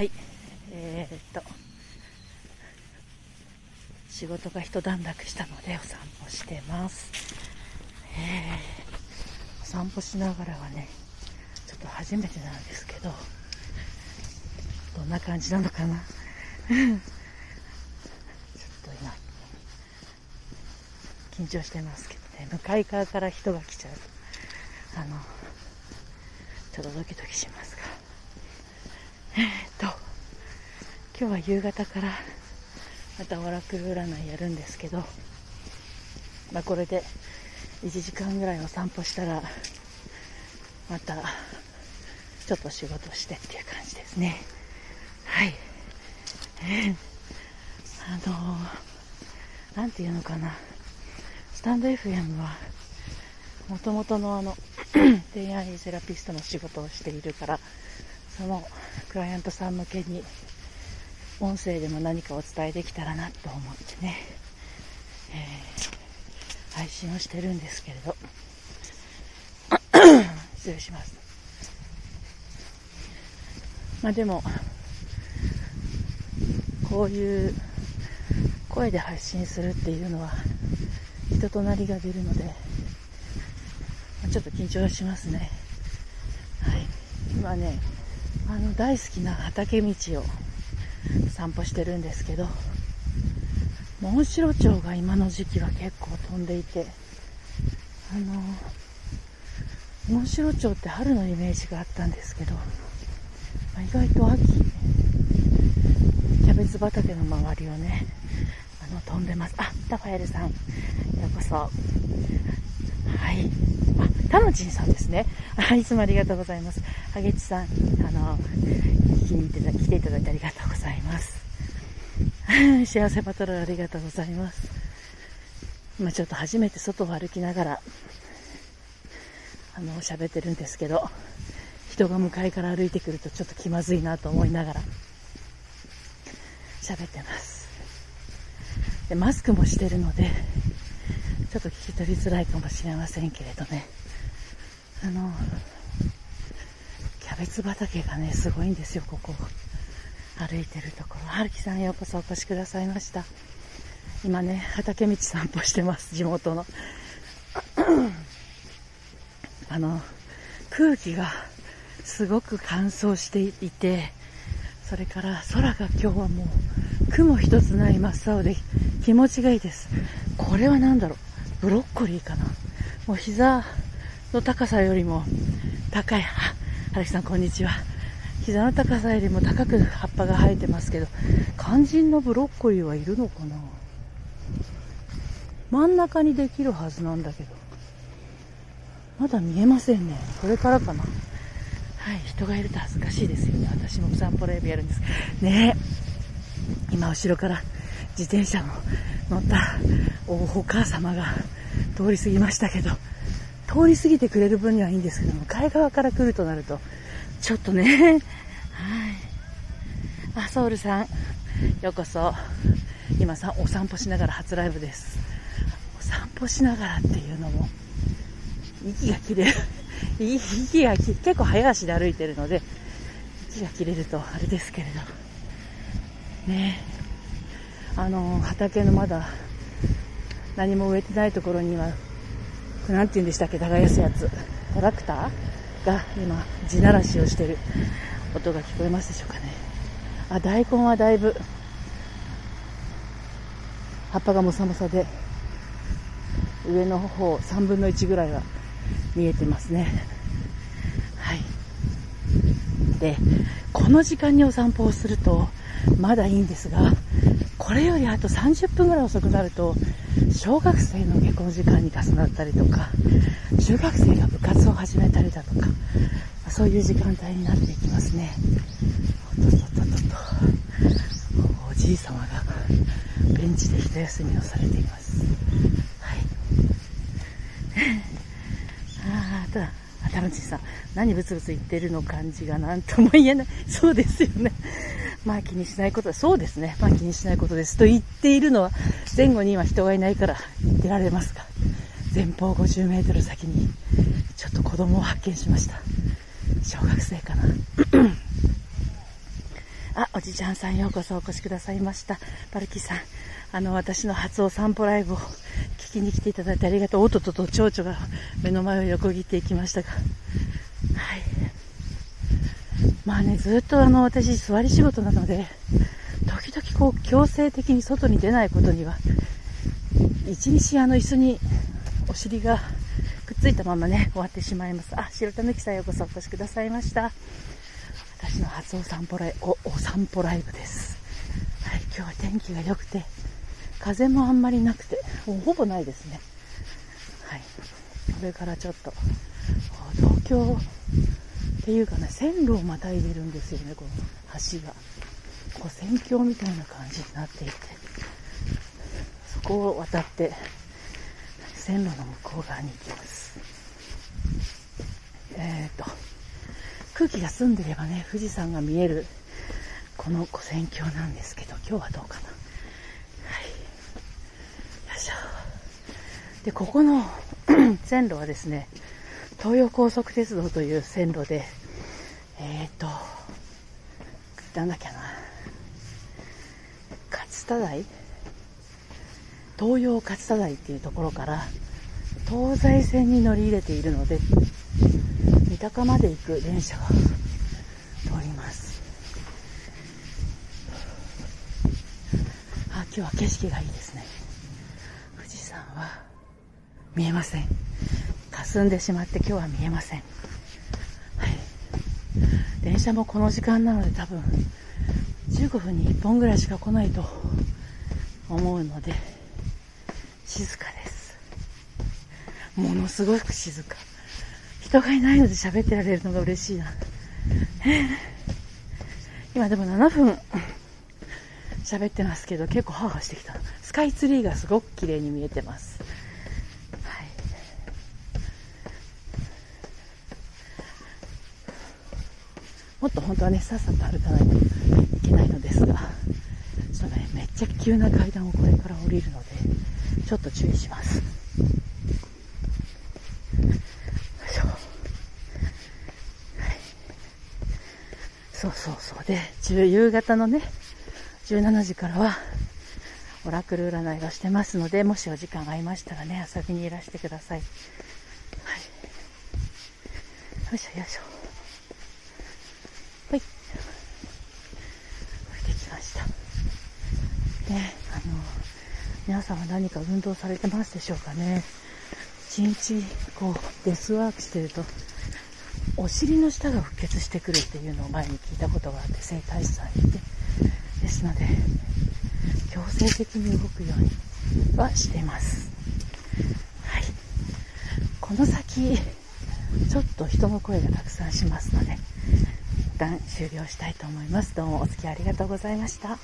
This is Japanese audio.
はい。えー、っと。仕事が一段落したのでお散歩してます。えー、お散歩しながらはねちょっと初めてなんですけどどんな感じなのかな。ちょっと今緊張してますけどね。向かい側から人が来ちゃう。あのちょっとドキドキしますが。えー、っと今日は夕方からまたオラクル占いやるんですけど、まあ、これで1時間ぐらいお散歩したらまたちょっと仕事してっていう感じですね。はい、あのー、なんていうのかな。スタンド FM はもともとのあの 恋愛セラピストの仕事をしているからそのクライアントさん向けに音声でも何かお伝えできたらなと思ってね、えー、配信をしてるんですけれど 失礼しますまあでもこういう声で発信するっていうのは人となりが出るのでちょっと緊張しますね。はい。今ね、あの大好きな畑道を散歩してるんですけど、モンシロチョウが今の時期は結構飛んでいて、あの、モンシロチョウって春のイメージがあったんですけど、意外と秋、キャベツ畑の周りをね、あの飛んでます。あ、ラファエルさん、ようこそ。はいあ。タノチンさんですね。いつもありがとうございます。ハゲチさん、あの、聞きにて来ていただいてありがとうございます。幸せパトロールありがとうございます。今ちょっと初めて外を歩きながら、あの、喋ってるんですけど、人が向かいから歩いてくるとちょっと気まずいなと思いながら、喋ってます。で、マスクもしてるので、ちょっと聞き取りづらいかもしれませんけれどね。あの、キャベツ畑がね、すごいんですよ、ここ。歩いてるところ。はるきさんようこそお越しくださいました。今ね、畑道散歩してます、地元の。あの、空気がすごく乾燥していて、それから空が今日はもう雲一つない真っ青で気持ちがいいです。これは何だろう？ブロッコリーかな？もう膝の高さよりも高い、あ、春樹さんこんにちは。膝の高さよりも高く葉っぱが生えてますけど、肝心のブロッコリーはいるのかな？真ん中にできるはずなんだけど。まだ見えませんね。これからかな？はい、人がいると恥ずかしいですよね。私もお散歩ライブやるんです。ね今後ろから自転車の乗ったお母様が通り過ぎましたけど、通り過ぎてくれる分にはいいんですけど、向かい側から来るとなると、ちょっとね、はい。あ、ソウルさん、ようこそ。今さ、お散歩しながら初ライブです。お散歩しながらっていうのも、息が切れる。息が結構早足で歩いてるので、息が切れるとあれですけれど。ねあの、畑のまだ何も植えてないところにはなんて言うんでしたっけ、耕すやつ。トラクター？が今、地ならしをしてる音が聞こえますでしょうかね。あ、大根はだいぶ、葉っぱがもさもさで、上の方3分の1ぐらいは見えてますね。はい。で、この時間にお散歩をすると、まだいいんですが、これよりあと30分ぐらい遅くなると、小学生の下校時間に重なったりとか、中学生が部活を始めたりだとか、そういう時間帯になっていきますね。おっとっとっとっとおじい様がベンチで一休みをされています。はい。ああ、たあたのちさん、何ブツブツ言ってるの感じが何とも言えない。そうですよね。まあ気にしないことそうですね。まあ気にしないことです。と言っているのは、前後に今人がいないから言ってられますが、前方50メートル先に、ちょっと子供を発見しました。小学生かな。あ、おじちゃんさんようこそお越しくださいました。バルキさん、あの、私の初お散歩ライブを聞きに来ていただいてありがとう。おっとっとと蝶々が目の前を横切っていきましたが。まあね、ずっとあの、私座り仕事なので、時々こう、強制的に外に出ないことには、一日あの、椅子にお尻がくっついたままね、終わってしまいます。あ、白田美樹さんようこそお越しくださいました。私の初お散歩ライブ、お、お散歩ライブです。はい、今日は天気が良くて、風もあんまりなくて、ほぼないですね。はい。これからちょっと、東京っていうかね、線路をまたいでるんですよね、この橋が。こう線橋みたいな感じになっていて、そこを渡って、線路の向こう側に行きます。えっ、ー、と、空気が澄んでればね、富士山が見える、この古線橋なんですけど、今日はどうかな。はい。よいしょ。で、ここの 線路はですね、東洋高速鉄道という線路で、えっ、ー、と、なんだっけな、勝田台？東洋勝田台っていうところから東西線に乗り入れているので三鷹まで行く電車が通ります。あ今日は景色がいいですね。富士山は見えません。霞んでしまって今日は見えません。電車もこの時間なので多分15分に1本ぐらいしか来ないと思うので静かですものすごく静か人がいないので喋ってられるのが嬉しいな。今でも7分喋ってますけど結構ハーハーしてきた。スカイツリーがすごく綺麗に見えてます。はい。もっと本当はね、さっさと歩かないといけないのですが、ちょっとね、めっちゃ急な階段をこれから降りるので、ちょっと注意します。そうそうそう。で、夕方のね、17時からは、オラクル占いがしてますので、もしお時間が合いましたらね、遊びにいらしてください。はい。よいしょよいしょ。はい。降りてきました。ね、あの、皆さんは何か運動されてますでしょうかね。一日、こう、デスワークしてると、お尻の下が腹血してくるっていうのを前に聞いたことがあって整体師さんにいて。ですので強制的に動くようにはしています。はい。この先ちょっと人の声がたくさんしますので一旦終了したいと思います。どうもお付き合いありがとうございました。